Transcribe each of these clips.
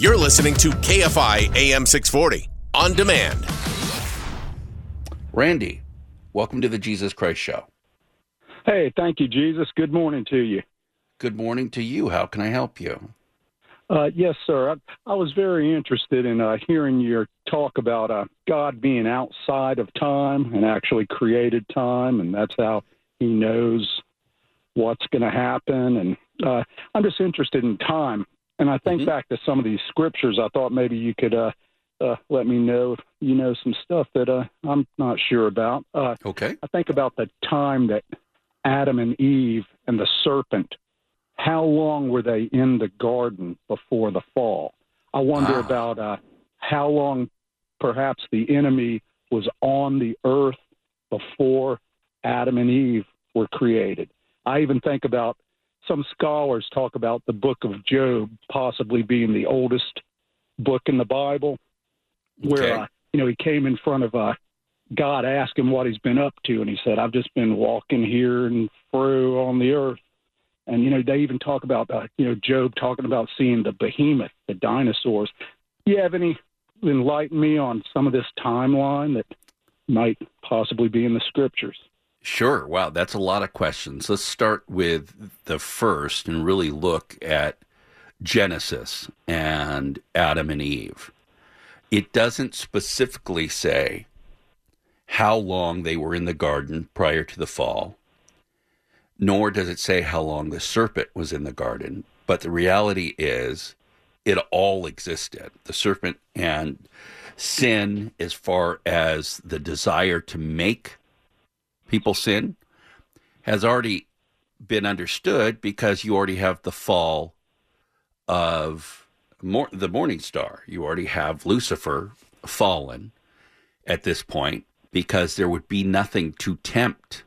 You're listening to KFI AM 640 on demand. Randy, welcome to the Jesus Christ Show. Hey, thank you, Jesus. Good morning to you. Good morning to you. How can I help you? Uh, yes, sir. I, I, was very interested in uh, hearing your talk about uh, God being outside of time and actually created time, and that's how He knows what's going to happen. And uh, I'm just interested in time. And I think mm-hmm. back to some of these scriptures. I thought maybe you could uh, uh, let me know if you know some stuff that I'm not sure about. okay. I think about the time that Adam and Eve and the serpent how long were they in the garden before the fall? I wonder wow. about uh, how long perhaps the enemy was on the earth before Adam and Eve were created. I even think about some scholars talk about the book of Job possibly being the oldest book in the Bible, where okay. uh, you know he came in front of uh, God, asked him what he's been up to, and he said, "I've just been walking here and through on the earth." And you know, they even talk about uh, you know Job talking about seeing the behemoth, the dinosaurs. Do you have any enlighten me on some of this timeline that might possibly be in the scriptures? Sure. Wow, that's a lot of questions. Let's start with the first and really look at Genesis and Adam and Eve. It doesn't specifically say how long they were in the garden prior to the fall nor does it say how long the serpent was in the garden. But the reality is, it all existed. The serpent and sin, as far as the desire to make people sin, has already been understood because you already have the fall of mor- the morning star. You already have Lucifer fallen at this point because there would be nothing to tempt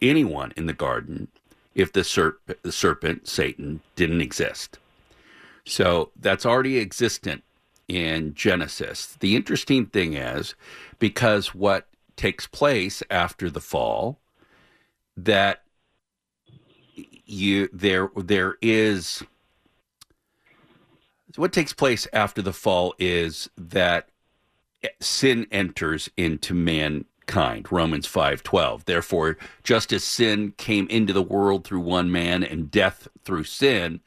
anyone in the garden if the, serp- the serpent, Satan, didn't exist. So that's already existent in Genesis. The interesting thing is because what takes place after the fall, that you there there is what takes place after the fall is that sin enters into mankind romans 5:12 therefore just as sin came into the world through one man and death through sin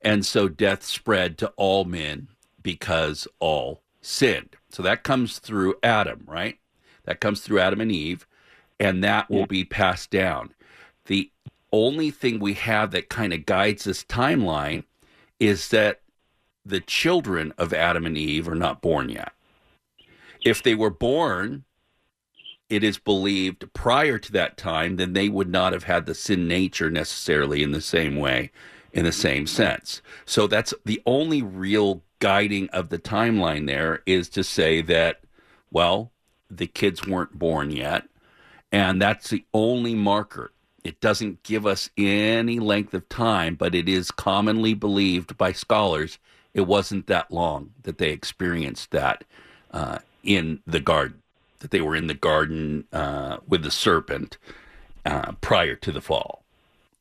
and so death spread to all men because all sinned. So that comes through adam right that comes through adam and eve and that will yeah. be passed down the only thing we have that kind of guides this timeline is that the children of adam and eve are not born yet if they were born it is believed prior to that time, then they would not have had the sin nature necessarily in the same way, in the same sense. So that's the only real guiding of the timeline there is to say that, well, the kids weren't born yet. And that's the only marker. It doesn't give us any length of time, but it is commonly believed by scholars it wasn't that long that they experienced that uh, in the garden that they were in the garden uh, with the serpent uh, prior to the fall.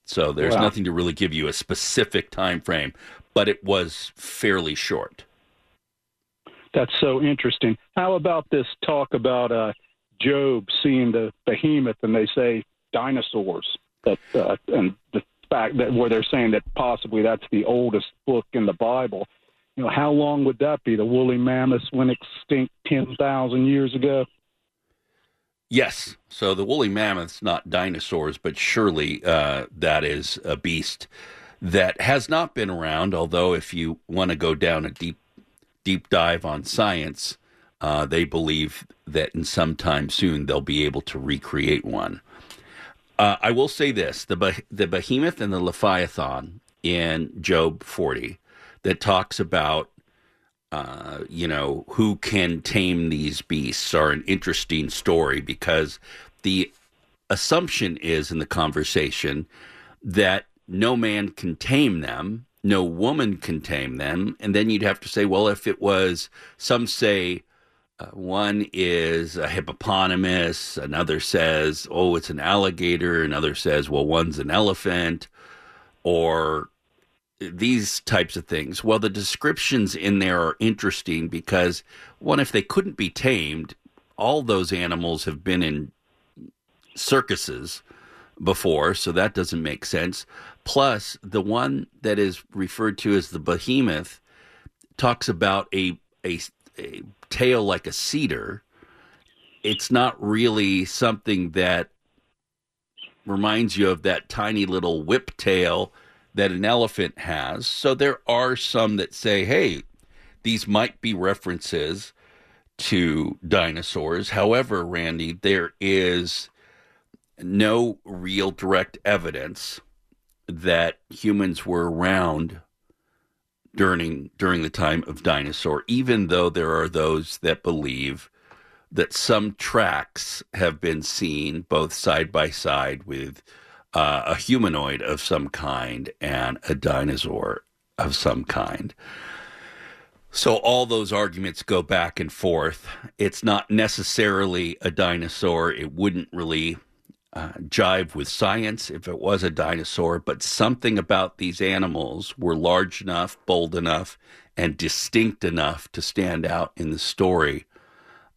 So there's wow. nothing to really give you a specific time frame, but it was fairly short. That's so interesting. How about this talk about uh, Job seeing the behemoth, and they say dinosaurs, that uh, and the fact that where they're saying that possibly that's the oldest book in the Bible You know, how long would that be? The woolly mammoths went extinct 10,000 years ago? Yes. So the woolly mammoth's not dinosaurs, but surely uh, that is a beast that has not been around. Although, if you want to go down a deep, deep dive on science, uh, they believe that in some time soon they'll be able to recreate one. Uh, I will say this: the the behemoth and the leviathan in Job forty that talks about uh, you know, who can tame these beasts are an interesting story because the assumption is in the conversation that no man can tame them, no woman can tame them. And then you'd have to say, well, if it was, some say, uh, one is a hippopotamus, another says, oh, it's an alligator, another says, well, one's an elephant, or these types of things. Well, the descriptions in there are interesting because one, if they couldn't be tamed, all those animals have been in circuses before, so that doesn't make sense. Plus, the one that is referred to as the behemoth talks about a a, a tail like a cedar. It's not really something that reminds you of that tiny little whip tail that an elephant has. So there are some that say, hey, these might be references to dinosaurs. However, Randy, there is no real direct evidence that humans were around during during the time of dinosaur even though there are those that believe that some tracks have been seen both side by side with uh, a humanoid of some kind and a dinosaur of some kind. So all those arguments go back and forth. It's not necessarily a dinosaur. It wouldn't really uh, jive with science if it was a dinosaur, but something about these animals were large enough, bold enough, and distinct enough to stand out in the story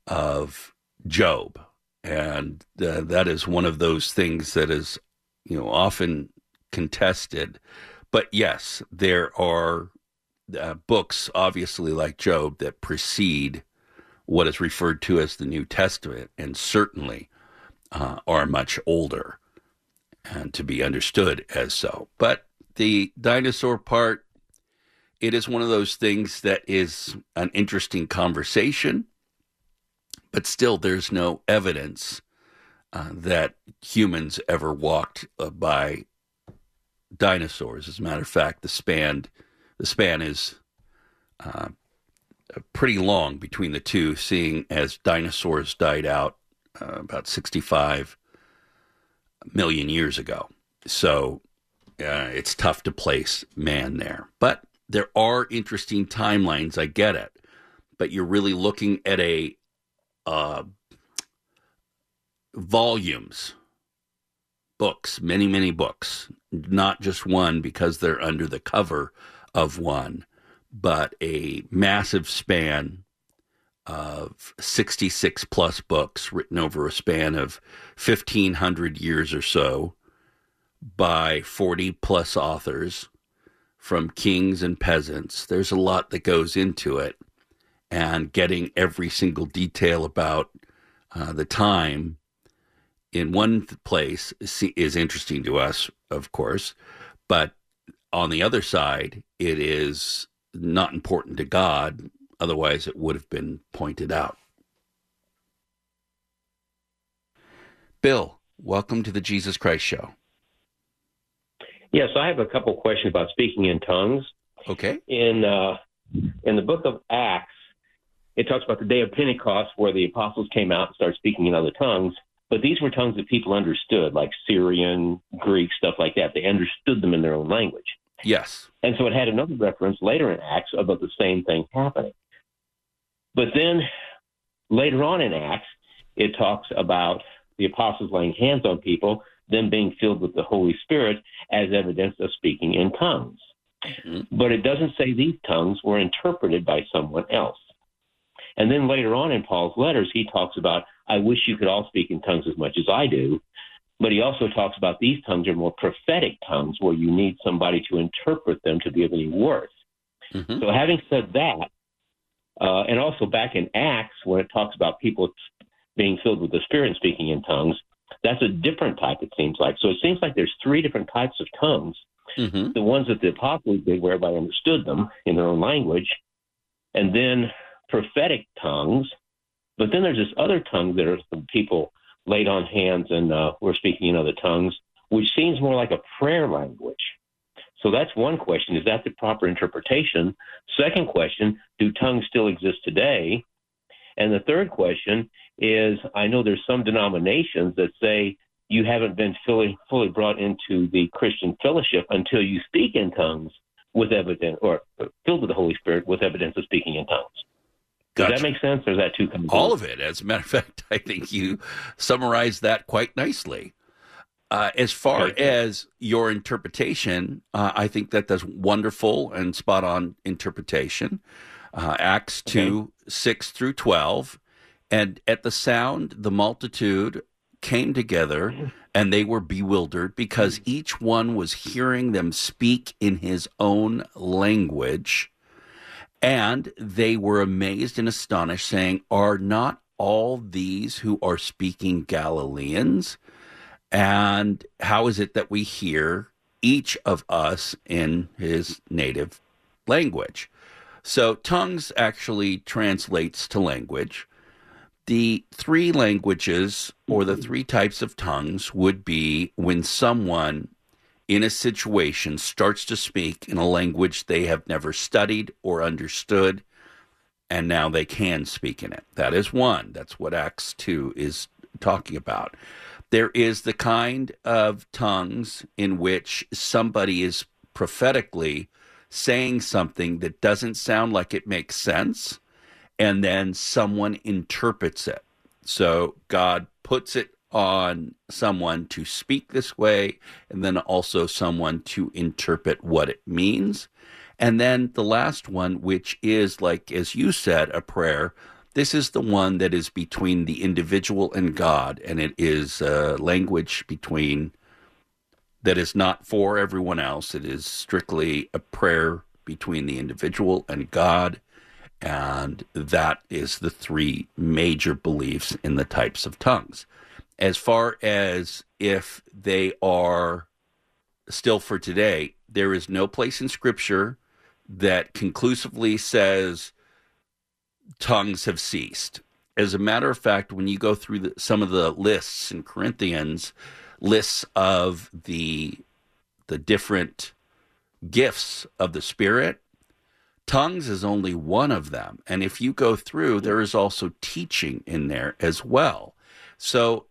of Job. And uh, that is one of those things that is you know, often contested. But yes, there are uh, books, obviously, like Job, that precede what is referred to as the New Testament, and certainly uh, are much older and to be understood as so. But the dinosaur part, it is one of those things that is an interesting conversation, but still, there's no evidence uh, that humans ever walked uh, by dinosaurs. As a matter of fact, the span the span is uh, pretty long between the two, seeing as dinosaurs died out uh, about 65 million years ago. So uh, it's tough to place man there. But there are interesting timelines. I get it. But you're really looking at a uh, volumes, books, many, many books, not just one because they're under the cover of one, but a massive span of 66 plus books written over a span of 1500 years or so by 40 plus authors from kings and peasants. There's a lot that goes into it, and getting every single detail about uh, the time in one place is interesting to us, of course, but on the other side, it is not important to God. Otherwise, it would have been pointed out. Bill, welcome to the Jesus Christ Show. Yes, I have a couple questions about speaking in tongues. Okay. In uh, in the book of Acts, it talks about the day of Pentecost, where the apostles came out and started speaking in other tongues. But these were tongues that people understood, like Syrian, Greek, stuff like that. They understood them in their own language. Yes. And so it had another reference later in Acts about the same thing happening. But then later on in Acts, it talks about the apostles laying hands on people, them being filled with the Holy Spirit as evidence of speaking in tongues. Mm-hmm. But it doesn't say these tongues were interpreted by someone else. And then later on in Paul's letters, he talks about, I wish you could all speak in tongues as much as I do. But he also talks about these tongues are more prophetic tongues where you need somebody to interpret them to be of any worth. Mm-hmm. So, having said that, Uh, and also back in Acts, when it talks about people being filled with the Spirit and speaking in tongues, that's a different type, it seems like. So it seems like there's three different types of tongues. Mm-hmm. The ones that the apostles did, where everybody understood them in their own language, and then prophetic tongues. But then there's this other tongue that are people laid on hands and uh, we're speaking in other tongues, which seems more like a prayer language. So that's one question. Is that the proper interpretation? Second question, do tongues still exist today? And the third question is I know there's some denominations that say you haven't been fully fully brought into the Christian fellowship until you speak in tongues with evidence or filled with the Holy Spirit with evidence of speaking in tongues. Does that make sense, or is that too? All of it. As a matter of fact, I think you summarized that quite nicely. Uh, as far Okay. as your interpretation, uh, I think that that's wonderful and spot on interpretation. Uh, Acts 2 6 through 12. And at the sound, the multitude came together and they were bewildered because each one was hearing them speak in his own language. And they were amazed and astonished, saying, Are not all these who are speaking Galileans? And how is it that we hear each of us in his native language? So, tongues actually translates to language. The three languages or the three types of tongues would be when someone in a situation starts to speak in a language they have never studied or understood, and now they can speak in it. That is one. That's what Acts 2 is talking about. There is the kind of tongues in which somebody is prophetically saying something that doesn't sound like it makes sense, and then someone interprets it. So God puts it on someone to speak this way, and then also someone to interpret what it means. And then the last one, which is like, as you said, a prayer. This is the one that is between the individual and God, and it is a language between that is not for everyone else. It is strictly a prayer between the individual and God. And that is the three major beliefs in the types of tongues. As far as if they are still for today, there is no place in Scripture that conclusively says tongues have ceased. As a matter of fact, when you go through the, some of the lists in Corinthians, lists of the the different gifts of the Spirit, tongues is only one of them. And if you go through, there is also teaching in there as well. So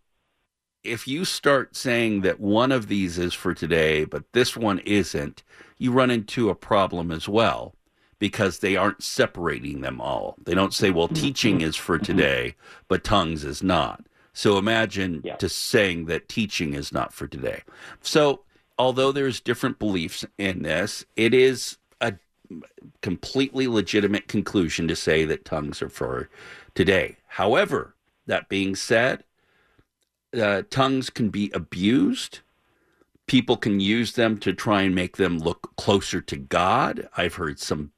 if you start saying that one of these is for today, but this one isn't, you run into a problem as well because they aren't separating them all. They don't say, well, teaching is for today, but tongues is not. So imagine Yeah. just saying that teaching is not for today. So although there's different beliefs in this, it is a completely legitimate conclusion to say that tongues are for today. However, that being said, uh, tongues can be abused. People can use them to try and make them look closer to God. I've heard some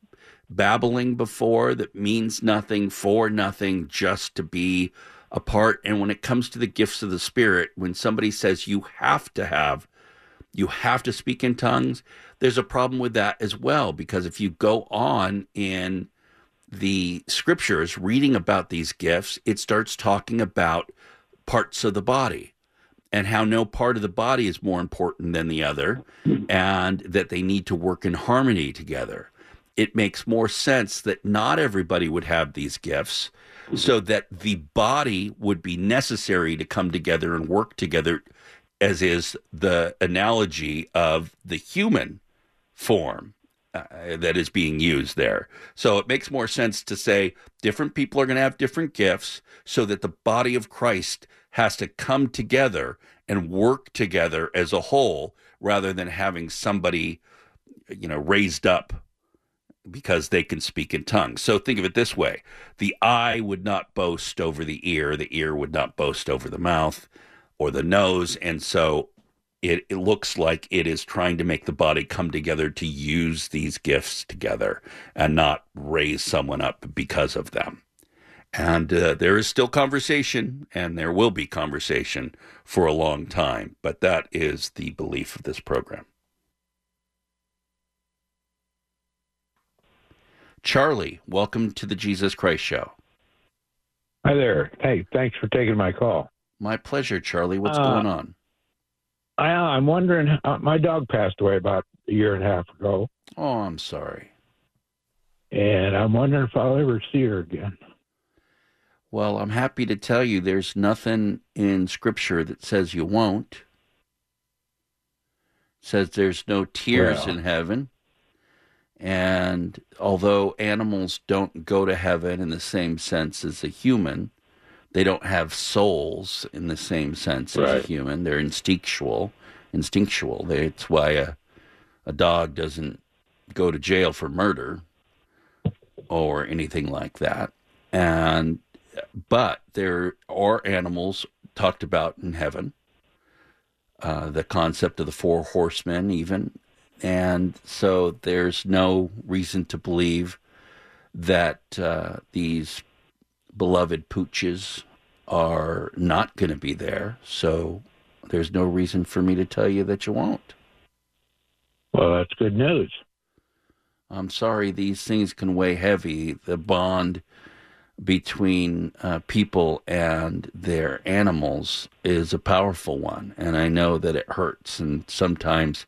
babbling before that means nothing, for nothing, just to be a part. And when it comes to the gifts of the Spirit, when somebody says you have to have, you have to speak in tongues, there's a problem with that as well. Because if you go on in the scriptures reading about these gifts, it starts talking about parts of the body and how no part of the body is more important than the other and that they need to work in harmony together. It makes more sense that not everybody would have these gifts so that the body would be necessary to come together and work together, as is the analogy of the human form uh, that is being used there. So it makes more sense to say different people are going to have different gifts so that the body of Christ has to come together and work together as a whole rather than having somebody you know raised up because they can speak in tongues. So think of it this way. The eye would not boast over the ear, the ear would not boast over the mouth or the nose, and so it, it looks like it is trying to make the body come together to use these gifts together and not raise someone up because of them. And uh, there is still conversation, and there will be conversation for a long time. But that is the belief of this program. Charlie, welcome to the Jesus Christ Show. Hi there. Hey, thanks for taking my call. My pleasure, Charlie. What's Uh, going on? I, I'm wondering. Uh, my dog passed away about a year and a half ago, Oh, I'm sorry. and I'm wondering if I'll ever see her again. Well, I'm happy to tell you there's nothing in Scripture that says you won't. It says there's no tears Well. in heaven. And although animals don't go to heaven in the same sense as a human, they don't have souls in the same sense as a human. They're instinctual. Instinctual. They, it's why a, a dog doesn't go to jail for murder or anything like that. And but there are animals talked about in heaven. Uh, the concept of the four horsemen, even, and so there's no reason to believe that uh, these beloved pooches are not going to be there. So there's no reason for me to tell you that you won't. Well, that's good news. I'm sorry, these things can weigh heavy. The bond between uh, people and their animals is a powerful one. And I know that it hurts. And sometimes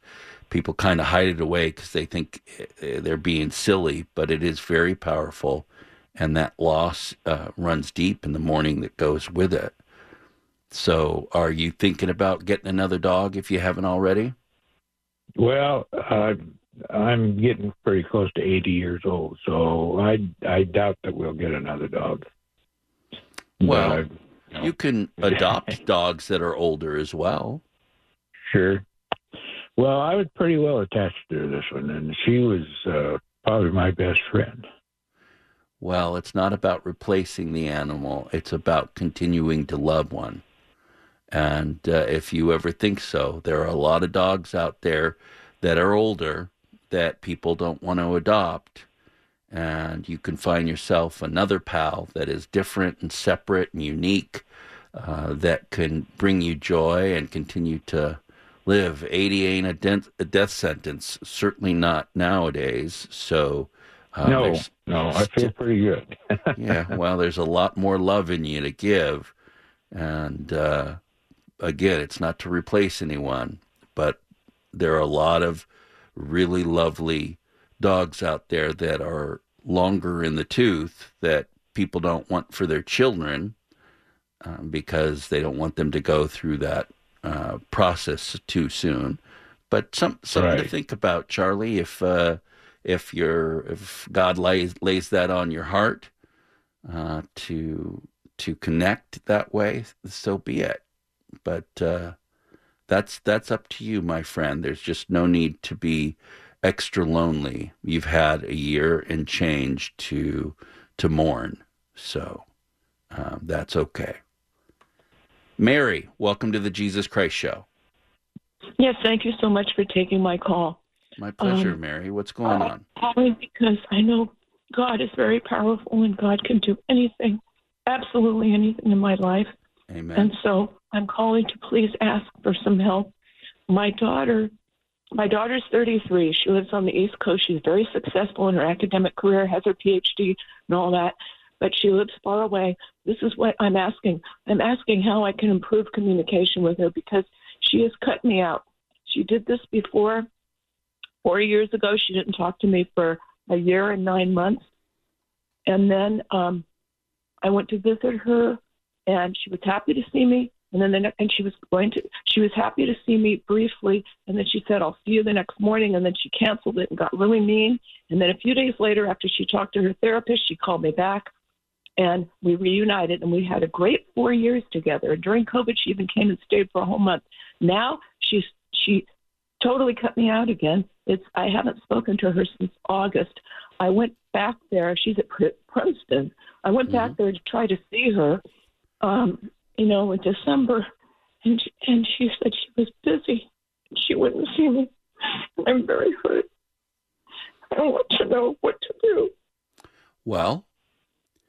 people kind of hide it away because they think uh, they're being silly, but it is very powerful. And that loss uh, runs deep in the mourning that goes with it. So, are you thinking about getting another dog if you haven't already? Well, uh, I'm getting pretty close to 80 years old, so I I doubt that we'll get another dog. Well, You can adopt dogs that are older as well. Sure. Well, I was pretty well attached to this one, and she was uh, probably my best friend. Well, it's not about replacing the animal, it's about continuing to love one. And uh, if you ever think so, there are a lot of dogs out there that are older that people don't want to adopt. And you can find yourself another pal that is different and separate and unique uh, that can bring you joy and continue to live. 80 ain't a, dent- a death sentence, certainly not nowadays. So, uh, no, no, I feel pretty good. yeah, well, there's a lot more love in you to give. And uh, again, it's not to replace anyone, but there are a lot of really lovely dogs out there that are longer in the tooth that people don't want for their children um, because they don't want them to go through that uh, process too soon. But some something to think about, Charlie. If uh, if you're if God lays lays that on your heart uh, to to connect that way, so be it. But uh, that's that's up to you, my friend. There's just no need to be extra lonely. You've had a year and change to to mourn, so um, that's okay. Mary, welcome to the Jesus Christ Show. Yes, thank you so much for taking my call. My pleasure, Um, Mary. What's going on? Calling because I know God is very powerful and God can do anything, absolutely anything in my life. Amen. And so I'm calling to please ask for some help. My daughter, my daughter's 33. She lives on the East Coast. She's very successful in her academic career, has her PhD and all that, but she lives far away. This is what I'm asking. I'm asking how I can improve communication with her because she has cut me out. She did this before. Four years ago, she didn't talk to me for a year and nine months. And then um, I went to visit her, and she was happy to see me. And then the ne- and she was going to she was happy to see me briefly, and then she said, "I'll see you the next morning." And then she canceled it and got really mean. And then a few days later, after she talked to her therapist, she called me back, and we reunited, and we had a great four years together. During COVID, she even came and stayed for a whole month. Now she's she totally cut me out again. It's I haven't spoken to her since August. I went back there. She's at Pr- Princeton. I went back there to try to see her, um, you know, in December, and she, and she said she was busy. She wouldn't see me. I'm very hurt. I want to know what to do. Well,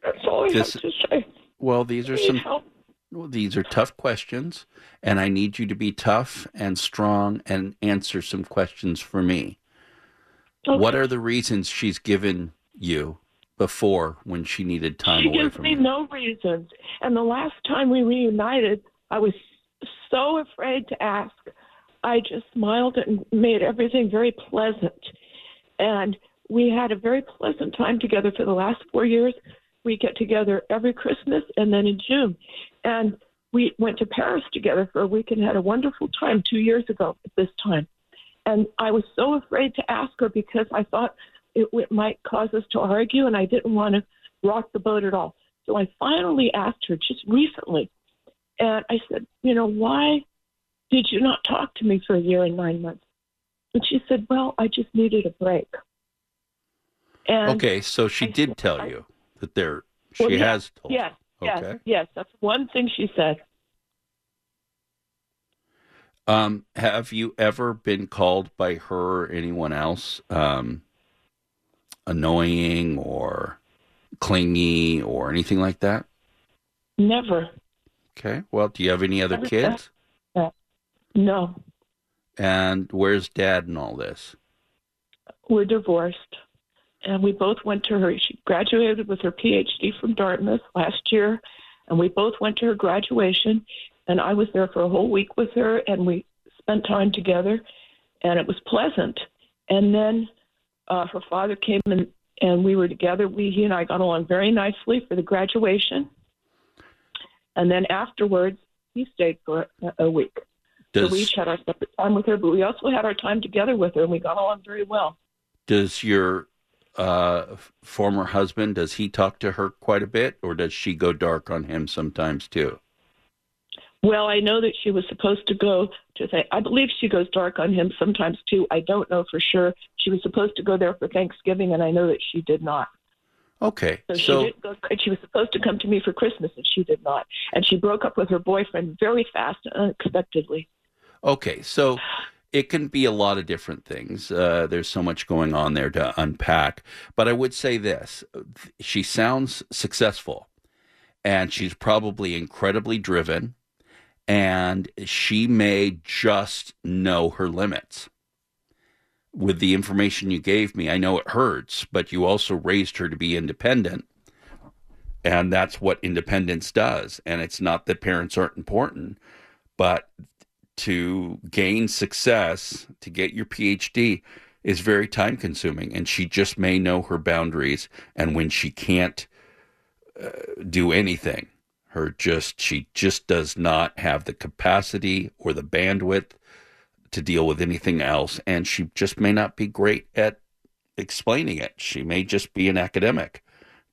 That's all I This- have to say. well, these are some help. well, these are tough questions, and I need you to be tough and strong and answer some questions for me. What are the reasons she's given you before when she needed time she away gives from me you? no reasons. And the last time we reunited, I was so afraid to ask. I just smiled and made everything very pleasant. And we had a very pleasant time together for the last four years. We get together every Christmas and then in June. And we went to Paris together for a week and had a wonderful time two years ago at this time. And I was so afraid to ask her because I thought it, it might cause us to argue, and I didn't want to rock the boat at all. So I finally asked her just recently, and I said, You know, why did you not talk to me for a year and nine months? And she said, Well, I just needed a break. And Okay, so she did tell you that there she Well, yes, has told. Yes, yes, Okay. yes. That's one thing she said. Um, have you ever been called by her or anyone else um, annoying or clingy or anything like that? Never. Okay. Well, do you have any other Never kids? that. No, And where's dad in all this? we're divorced. And we both went to her. She graduated with her PhD from Dartmouth last year, and we both went to her graduation. And I was there for a whole week with her, and we spent time together, and it was pleasant. And then uh, her father came and and we were together. We he and I got along very nicely for the graduation. And then afterwards, he stayed for a, a week. Does so we each had our separate time with her, but we also had our time together with her, and we got along very well. does your uh, former husband does he talk to her quite a bit, or does she go dark on him sometimes too? Well, I know that she was supposed to go to say. I believe she goes dark on him sometimes too. I don't know for sure. She was supposed to go there for Thanksgiving, and I know that she did not. Okay, So, so she go. She was supposed to come to me for Christmas, and she did not. And she broke up with her boyfriend very fast and unexpectedly. Okay, so it can be a lot of different things. Uh, there's so much going on there to unpack. But I would say this she sounds successful, and she's probably incredibly driven, and she may just know her limits. With the information you gave me, I know it hurts, but you also raised her to be independent. And that's what independence does. And it's not that parents aren't important, but to gain success, to get your PhD, is very time consuming. And she just may know her boundaries. And when she can't uh, do anything, her just, she just does not have the capacity or the bandwidth to deal with anything else. And she just may not be great at explaining it. She may just be an academic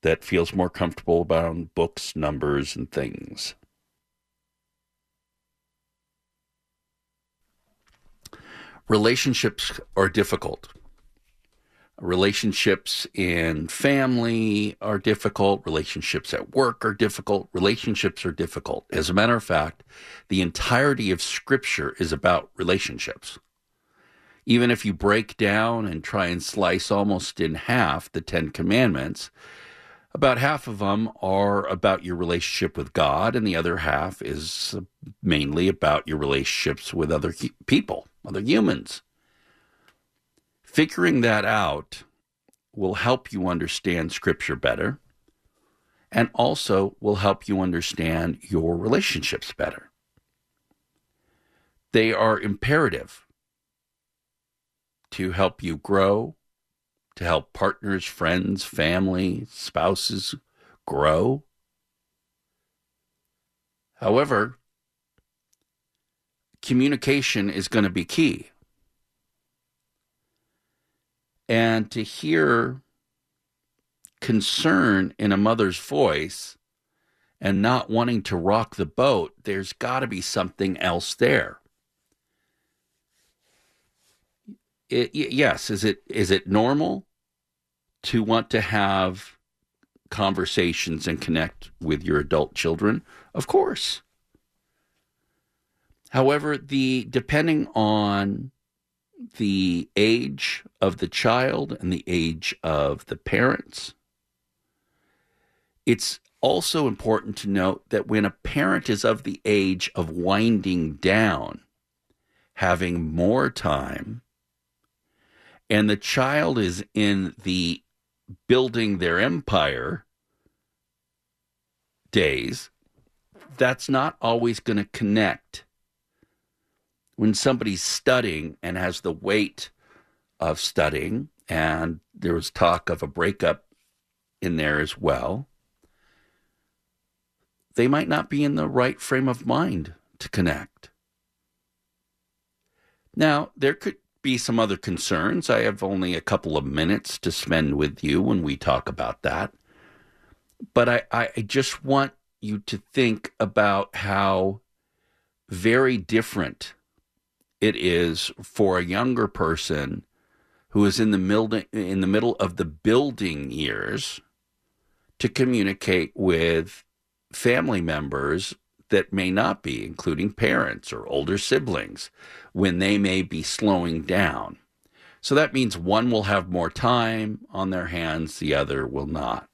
that feels more comfortable about books, numbers, and things. Relationships are difficult. Relationships in family are difficult. Relationships at work are difficult. Relationships are difficult. As a matter of fact, the entirety of Scripture is about relationships. Even if you break down and try and slice almost in half the Ten Commandments, about half of them are about your relationship with God, and the other half is mainly about your relationships with other people, other humans. Figuring that out will help you understand Scripture better and also will help you understand your relationships better. They are imperative to help you grow, to help partners, friends, family, spouses grow. However, communication is going to be key. And to hear concern in a mother's voice and not wanting to rock the boat, there's got to be something else there. It, yes, is it is it normal to want to have conversations and connect with your adult children? Of course. However, the depending on the age of the child and the age of the parents, it's also important to note that when a parent is of the age of winding down, having more time, and the child is in the building their empire days, that's not always going to connect. When somebody's studying and has the weight of studying, and there was talk of a breakup in there as well, they might not be in the right frame of mind to connect. Now, there could be some other concerns. I have only a couple of minutes to spend with you when we talk about that. But I, I just want you to think about how very different it is for a younger person who is in the middle in the middle of the building years to communicate with family members that may not be, including parents or older siblings, when they may be slowing down. So that means one will have more time on their hands, the other will not.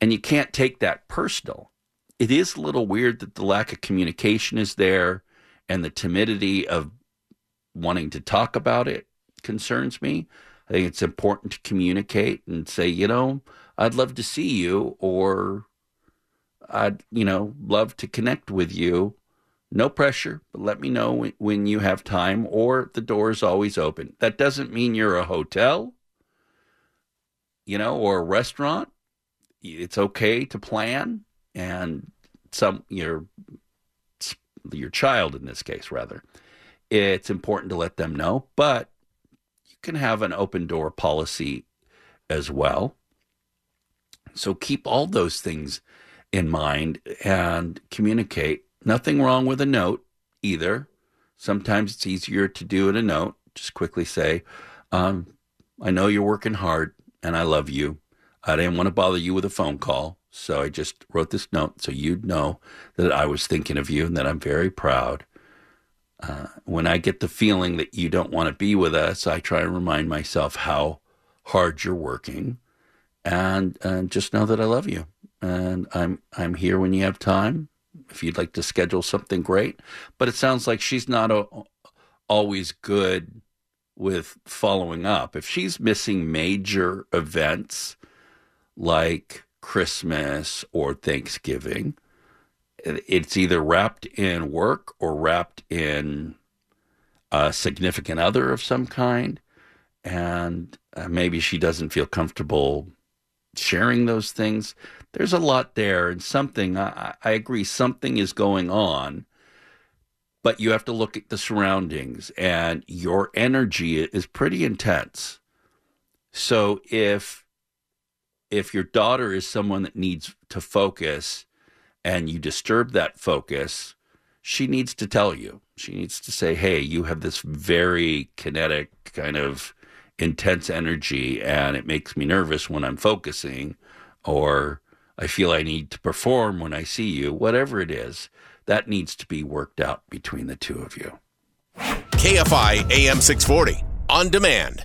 And you can't take that personal. It is a little weird that the lack of communication is there and the timidity of wanting to talk about it concerns me. I think it's important to communicate and say, you know, I'd love to see you or I'd, you know, love to connect with you. No pressure, but let me know when, you have time or the door is always open. That doesn't mean you're a hotel, you know, or a restaurant. It's okay to plan and some your your child in this case rather. It's important to let them know, but you can have an open door policy as well. So keep all those things in mind and communicate. Nothing wrong with a note either. Sometimes it's easier to do in a note. Just quickly say, um, I know you're working hard and I love you. I didn't want to bother you with a phone call. So I just wrote this note so you'd know that I was thinking of you and that I'm very proud. Uh, when I get the feeling that you don't want to be with us, I try to remind myself how hard you're working and, and just know that I love you and I'm I'm here when you have time. If you'd like to schedule something great, but it sounds like she's not a, always good with following up. If she's missing major events like Christmas or Thanksgiving, it's either wrapped in work or wrapped in a significant other of some kind. And uh, maybe she doesn't feel comfortable sharing those things there's a lot there and something I, I agree something is going on but you have to look at the surroundings and your energy is pretty intense so if if your daughter is someone that needs to focus and you disturb that focus she needs to tell you she needs to say hey you have this very kinetic kind of intense energy and it makes me nervous when i'm focusing or I feel I need to perform when I see you, whatever it is, that needs to be worked out between the two of you. KFI AM 640 on demand.